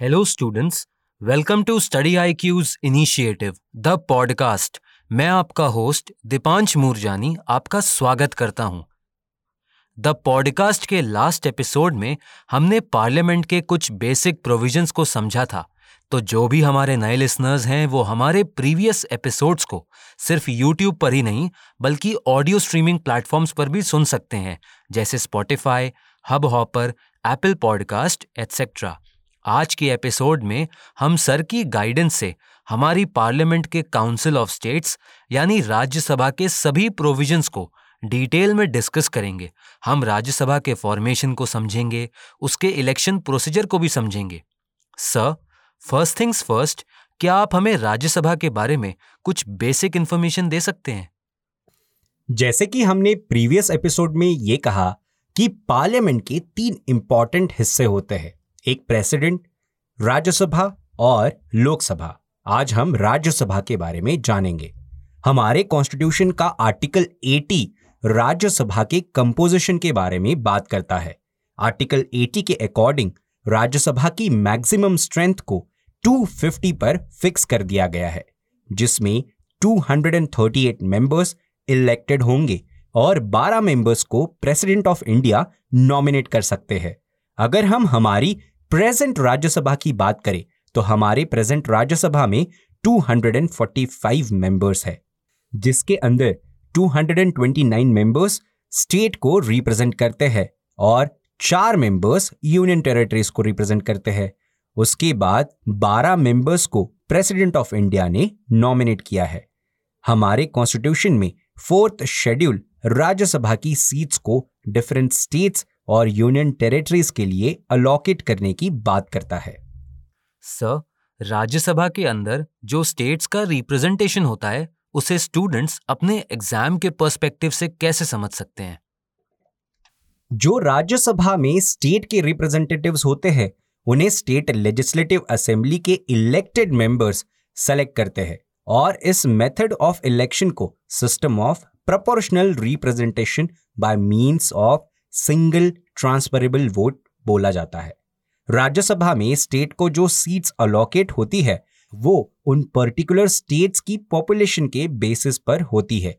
Hello students welcome to study I Q's initiative the podcast मैं आपका host Deepansh Moorjani आपका स्वागत करता हूँ। द पॉडकास्ट के लास्ट एपिसोड में हमने पार्लियामेंट के कुछ बेसिक प्रोविजंस को समझा था। तो जो भी हमारे नए लिसनर्स हैं, वो हमारे प्रीवियस एपिसोड्स को सिर्फ़ यूट्यूब पर ही नहीं, बल्कि ऑडियो स्ट्रीमिंग प्लेटफॉर्म्स पर भी सुन सकते हैं, जैसे Spotify Hubhopper Apple podcast et cetera आज के एपिसोड में हम सर की गाइडेंस से हमारी पार्लियामेंट के काउंसिल ऑफ़ स्टेट्स यानी राज्यसभा के सभी प्रोविजंस को डिटेल में डिस्कस करेंगे। हम राज्यसभा के फॉर्मेशन को समझेंगे, उसके इलेक्शन प्रोसीजर को भी समझेंगे। सर फ़र्स्ट थिंग्स फ़र्स्ट क्या आप हमें राज्यसभा के बारे में कुछ बेसिक इन्फॉर्मेशन दे सकते हैं? जैसे कि हमने प्रीवियस एपिसोड में ये कहा कि पार्लियामेंट के तीन इंपॉर्टेंट हिस्से होते हैं। एक प्रेसिडेंट, राज्यसभा और लोकसभा। आज हम राज्यसभा के बारे में जानेंगे। हमारे कॉन्स्टिट्यूशन का आर्टिकल 80 राज्यसभा के कंपोजिशन के बारे में बात करता है। आर्टिकल 80 के अकॉर्डिंग राज्यसभा की मैक्सिमम स्ट्रेंथ को 250 पर फिक्स कर दिया गया है, जिसमें 238 मेंबर्स इलेक्टेड होंगे और 12 मेंबर्स को प्रेसिडेंट ऑफ़ इंडिया नॉमिनेट कर सकते हैं। अगर हम हमारी प्रेजेंट राज्यसभा की बात करें तो हमारे प्रेजेंट राज्यसभा में 245 मेंबर्स है, जिसके अंदर 229 मेंबर्स स्टेट को रिप्रेजेंट करते हैं और चार मेंबर्स यूनियन टेरिटरीज को रिप्रेजेंट करते हैं। उसके बाद 12 मेंबर्स को प्रेसिडेंट ऑफ़ इंडिया ने नॉमिनेट किया है। हमारे कॉन्स्टिट्यूशन में फोर्थ शेड्यूल राज्यसभा की सीट्स को डिफरेंट स्टेट्स और यूनियन टेरिटरीज के लिए अलॉकेट करने की बात करता है। सर राज्यसभा के अंदर जो स्टेट्स का रिप्रेजेंटेशन होता है उसे स्टूडेंट्स अपने एग्ज़ाम के पर्सपेक्टिव से कैसे समझ सकते हैं? जो राज्यसभा में स्टेट के रिप्रेजेंटेटिव्स होते हैं उन्हें स्टेट लेजिस्लेटिव असेंबली के इलेक्टेड मेंबर्स सेलेक्ट करते हैं और इस मेथड ऑफ़ इलेक्शन को system of proportional representation by means of single transferable vote बोला जाता है। राज्यसभा में स्टेट को जो सीट्स अलोकेट होती है, वो उन पर्टिकुलर स्टेट्स की पॉपुलेशन के बेसिस पर होती है।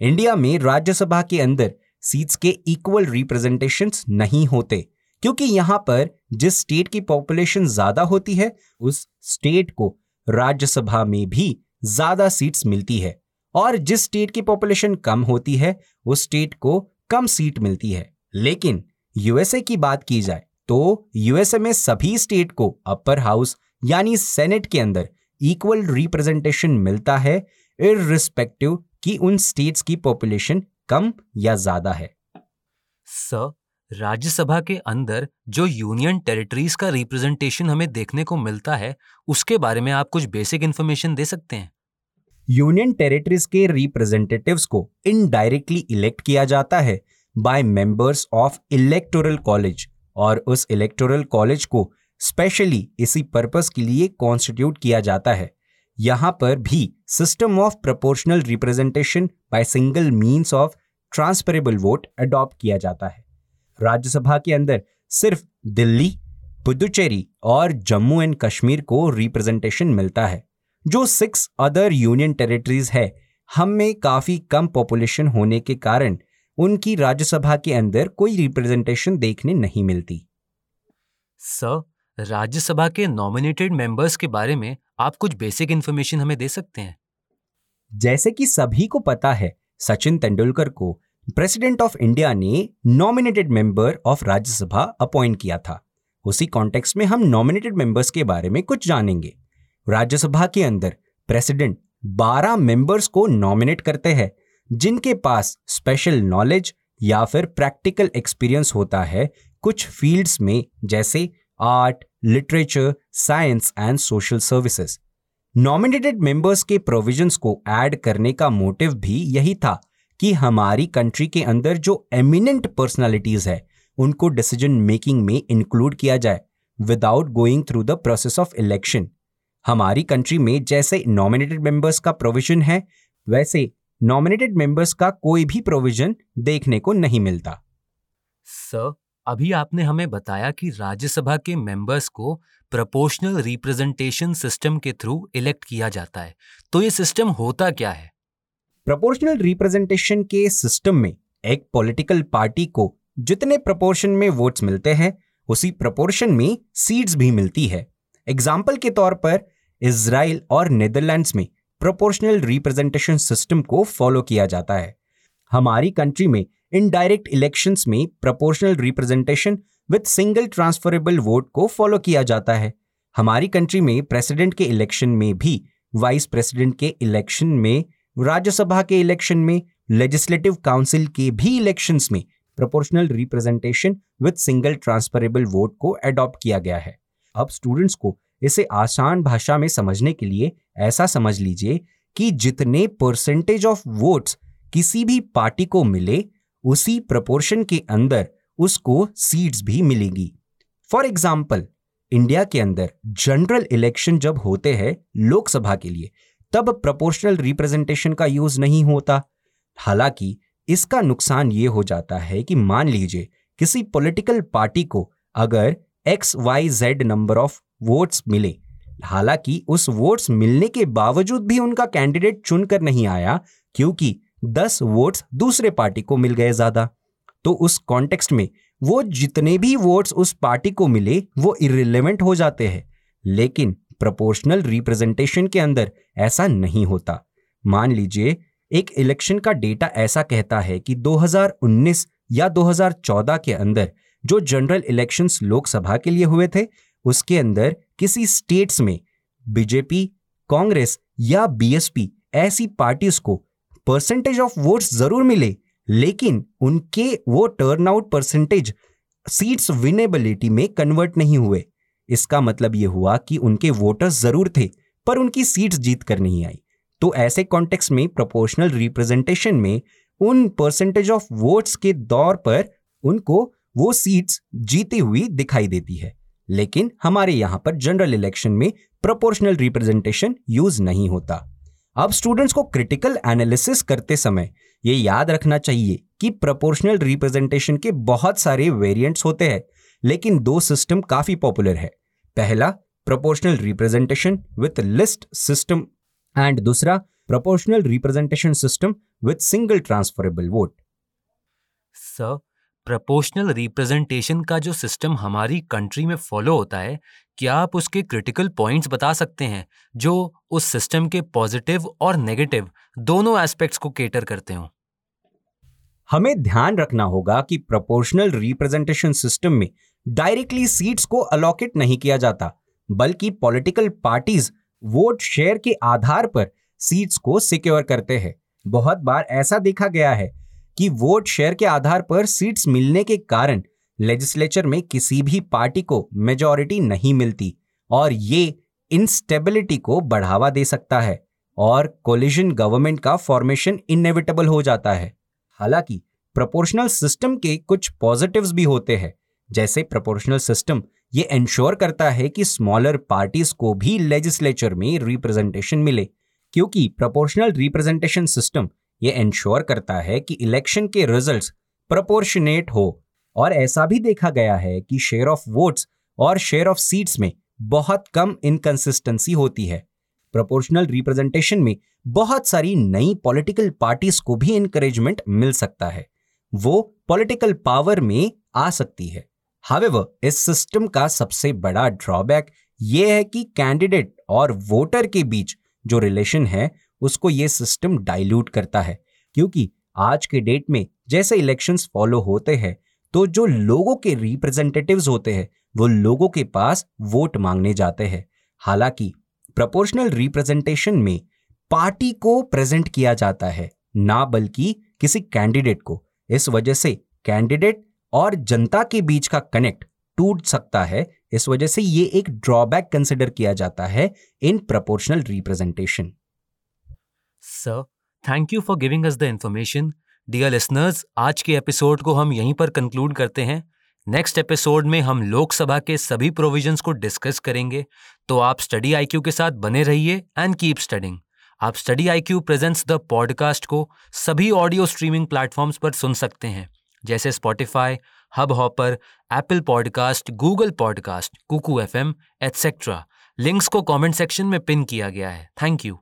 इंडिया में राज्यसभा के अंदर सीट्स के इक्वल रिप्रेजेंटेशन नहीं होते, क्योंकि यहाँ पर जिस स्टेट की पॉपुलेशन ज़्यादा होती है, उस स्टेट को राज्यसभा में भी ज़्यादा सीट्स मिलती है। और जिस स्टेट की पॉपुलेशन कम होती है, उस स्टेट को कम सीट मिलती है। लेकिन यूएसए की बात की जाए तो यूएसए में सभी स्टेट को अपर हाउस यानी सेनेट के अंदर इक्वल रिप्रेजेंटेशन मिलता है इरिस्पेक्टिव कि उन स्टेट्स की पॉपुलेशन कम या ज़्यादा है। सर राज्यसभा के अंदर जो यूनियन टेरिटरीज का रिप्रेजेंटेशन हमें देखने को मिलता है उसके बारे में आप कुछ बेसिक इंफॉर्मेशन दे सकते हैं? यूनियन टेरिटरीज के रिप्रेजेंटेटिव्स को इनडायरेक्टली इलेक्ट किया जाता है by members of electoral college और उस इलेक्टोरल कॉलेज को स्पेशली इसी पर्पस के लिए कॉन्स्टिट्यूट किया जाता है। यहाँ पर भी system of proportional representation by single means of transferable vote adopt किया जाता है। राज्यसभा के अंदर सिर्फ़ दिल्ली, पुदुचेरी और जम्मू एंड कश्मीर को रिप्रेजेंटेशन मिलता है। जो सिक्स अदर यूनियन टेरिटरीज है, हम में काफ़ी कम पॉपुलेशन होने के कारण उनकी राज्यसभा के अंदर कोई रिप्रेजेंटेशन देखने नहीं मिलती। सर राज्यसभा के नॉमिनेटेड मेंबर्स के बारे में आप कुछ बेसिक इन्फॉर्मेशन हमें दे सकते हैं? जैसे कि सभी को पता है सचिन तेंदुलकर को प्रेसिडेंट ऑफ़ इंडिया ने nominated member of Rajya Sabha appoint किया था। उसी कॉन्टेक्स्ट में हम नॉमिनेटेड मेंबर्स के बारे में कुछ जानेंगे। राज्यसभा के अंदर प्रेसिडेंट 12 मेंबर्स को नॉमिनेट करते हैं। जिनके पास स्पेशल नॉलेज या फिर प्रैक्टिकल एक्सपीरियंस होता है, कुछ फील्ड्स में जैसे art literature science and social services nominated members के प्रोविजंस को ऐड करने का मोटिव भी यही था कि हमारी कंट्री के अंदर जो एमिनेंट पर्सनालिटीज है, उनको डिसीज़न मेकिंग में इंक्लूड किया जाए without going through the process of election हमारी कंट्री में जैसे नॉमिनेटेड मेंबर्स का प्रोविज़न है, वैसे नॉमिनेटेड मेंबर्स का कोई भी प्रोविज़न देखने को नहीं मिलता। सर अभी आपने हमें बताया कि राज्यसभा के मेंबर्स को प्रोपोर्शनल रिप्रेजेंटेशन सिस्टम के थ्रू इलेक्ट किया जाता है। तो ये सिस्टम होता क्या है? प्रोपोर्शनल रिप्रेजेंटेशन के सिस्टम में एक पॉलिटिकल पार्टी को जितने प्रोपोर्शन में वोट्स मिलते हैं उसी प्रोपोर्शन में सीट्स भी मिलती है। एग्ज़ाम्पल के तौर पर इसराइल और नेदरलैंड्स में प्रोपोर्शनल रिप्रेजेंटेशन सिस्टम को फॉलो किया जाता है। हमारी कंट्री में इनडायरेक्ट इलेक्शंस में proportional representation with single transferable vote को फॉलो किया जाता है। हमारी कंट्री में प्रेसिडेंट के इलेक्शन में भी वाइस प्रेसिडेंट के इलेक्शन में, राज्यसभा के इलेक्शन में लेजिस्लेटिव काउंसिल के भी इलेक्शंस में proportional representation with single transferable vote को एडॉप्ट किया गया है। अब स्टूडेंट्स को इसे आसान भाषा में समझने के लिए ऐसा समझ लीजिए कि जितने परसेंटेज ऑफ़ वोट्स किसी भी पार्टी को मिले, उसी प्रपोर्शन के अंदर उसको सीट्स भी मिलेंगी। फॉर एग्ज़ाम्पल इंडिया के अंदर जनरल इलेक्शन जब होते हैं लोकसभा के लिए, तब प्रोपोर्शनल रिप्रेजेंटेशन का यूज़ नहीं होता। हालाँकि इसका नुकसान ये हो जाता है कि मान लीजिए, किसी पॉलिटिकल पार्टी को अगर X Y Z number of votes मिले हालाँकि उस वोट्स मिलने के बावजूद भी उनका कैंडिडेट चुनकर नहीं आया, क्योंकि दस वोट्स दूसरे पार्टी को मिल गए ज़्यादा। तो उस कॉन्टेक्स्ट में वो जितने भी वोट्स उस पार्टी को मिले, वो इरिलेवेंट हो जाते हैं। लेकिन प्रोपोर्शनल रिप्रेजेंटेशन के अंदर ऐसा नहीं होता। मान लीजिए, एक इलेक्शन का डेटा ऐसा कहता है कि 2019 या 2014 के अंदर जो जनरल इलेक्शंस लोकसभा के लिए हुए थे उसके अंदर किसी स्टेट्स में बीजेपी, कांग्रेस या बीएसपी ऐसी पार्टीज़ को परसेंटेज ऑफ़ वोट्स ज़रूर मिले, लेकिन उनके वो टर्नआउट परसेंटेज सीट्स विनेबिलिटी में कन्वर्ट नहीं हुए। इसका मतलब यह हुआ कि उनके वोटर्स ज़रूर थे, पर उनकी सीट्स जीत कर नहीं आई। तो ऐसे कॉन्टेक्स्ट में प्रोपोर्शनल रिप्रेजेंटेशन में, उन परसेंटेज ऑफ़ वोट्स के दौर पर उनको वो सीट्स जीती हुई दिखाई देती है। लेकिन हमारे यहाँ पर जनरल इलेक्शन में प्रोपोर्शनल रिप्रेजेंटेशन यूज़ नहीं होता। अब स्टूडेंट्स को क्रिटिकल एनालिसिस करते समय ये याद रखना चाहिए कि प्रोपोर्शनल रिप्रेजेंटेशन के बहुत सारे वेरिएंट्स होते हैं, लेकिन दो सिस्टम काफ़ी पॉपुलर है। पहला proportional representation with list system and दूसरा proportional representation system with single transferable vote sir proportional representation का जो सिस्टम हमारी कंट्री में फॉलो होता है, क्या आप उसके क्रिटिकल पॉइंट्स बता सकते हैं, जो उस सिस्टम के पॉजिटिव और नेगेटिव दोनों एस्पेक्ट्स को केटर करते हो? हमें ध्यान रखना होगा कि प्रोपोर्शनल रिप्रेजेंटेशन सिस्टम में डायरेक्टली सीट्स को अलोकेट नहीं किया जाता, बल्कि पॉलिटिकल पार्टीज़ वोट शेयर के आधार पर सीट्स को सिक्योर करते हैं। बहुत बार ऐसा देखा गया है कि वोट शेयर के आधार पर सीट्स मिलने के कारण लेजिस्लेचर में किसी भी पार्टी को मेजॉरिटी नहीं मिलती और ये इंस्टेबिलिटी को बढ़ावा दे सकता है और कोलिजन गवर्नमेंट का फॉर्मेशन इनएविटेबल हो जाता है। हालाँकि प्रोपोर्शनल सिस्टम के कुछ पॉजिटिव्स भी होते हैं, जैसे प्रोपोर्शनल सिस्टम ये इंश्योर करता है कि स्मॉलर पार्टीज़ को भी लेजिस्लेचर में रिप्रेजेंटेशन मिले, क्योंकि प्रोपोर्शनल रिप्रेजेंटेशन सिस्टम ये इंश्योर करता है कि इलेक्शन के रिजल्ट्स प्रोपोर्शनेट हो। और ऐसा भी देखा गया है कि शेयर ऑफ़ वोट्स और शेयर ऑफ़ सीट्स में बहुत कम इनकंसिस्टेंसी होती है। प्रोपोर्शनल रिप्रेजेंटेशन में बहुत सारी नई पॉलिटिकल पार्टीज़ को भी इंकरेजमेंट मिल सकता है। वो पॉलिटिकल पावर में आ सकती है। हावेवर इस सिस्टम का सबसे बड़ा ड्रॉबैक ये है कि कैंडिडेट और वोटर के बीच जो रिलेशन है उसको ये सिस्टम डाइल्यूट करता है। क्योंकि आज के डेट में जैसे इलेक्शंस फॉलो होते हैं तो जो लोगों के रिप्रेजेंटेटिव्स होते हैं, वो लोगों के पास वोट मांगने जाते हैं। हालाँकि प्रोपोर्शनल रिप्रेजेंटेशन में पार्टी को प्रेजेंट किया जाता है, ना बल्कि किसी कैंडिडेट को। इस वजह से कैंडिडेट और जनता के बीच का कनेक्ट टूट सकता है। इस वजह से ये एक ड्रॉबैक कंसिडर किया जाता है in proportional representation sir thank you for giving us the information dear listeners आज के एपिसोड को हम यहीं पर कंक्लूड करते हैं। नेक्स्ट एपिसोड में हम लोकसभा के सभी प्रोविजंस को डिस्कस करेंगे। तो आप स्टडी आईक्यू के साथ बने रहिए एंड कीप स्टडिंग आप study IQ presents the podcast को सभी ऑडियो स्ट्रीमिंग प्लेटफॉर्म्स पर सुन सकते हैं। जैसे Spotify Hubhopper Apple podcast Google podcast Kuku F M et cetera links को कमेंट सेक्शन में पिन किया गया है। Thank you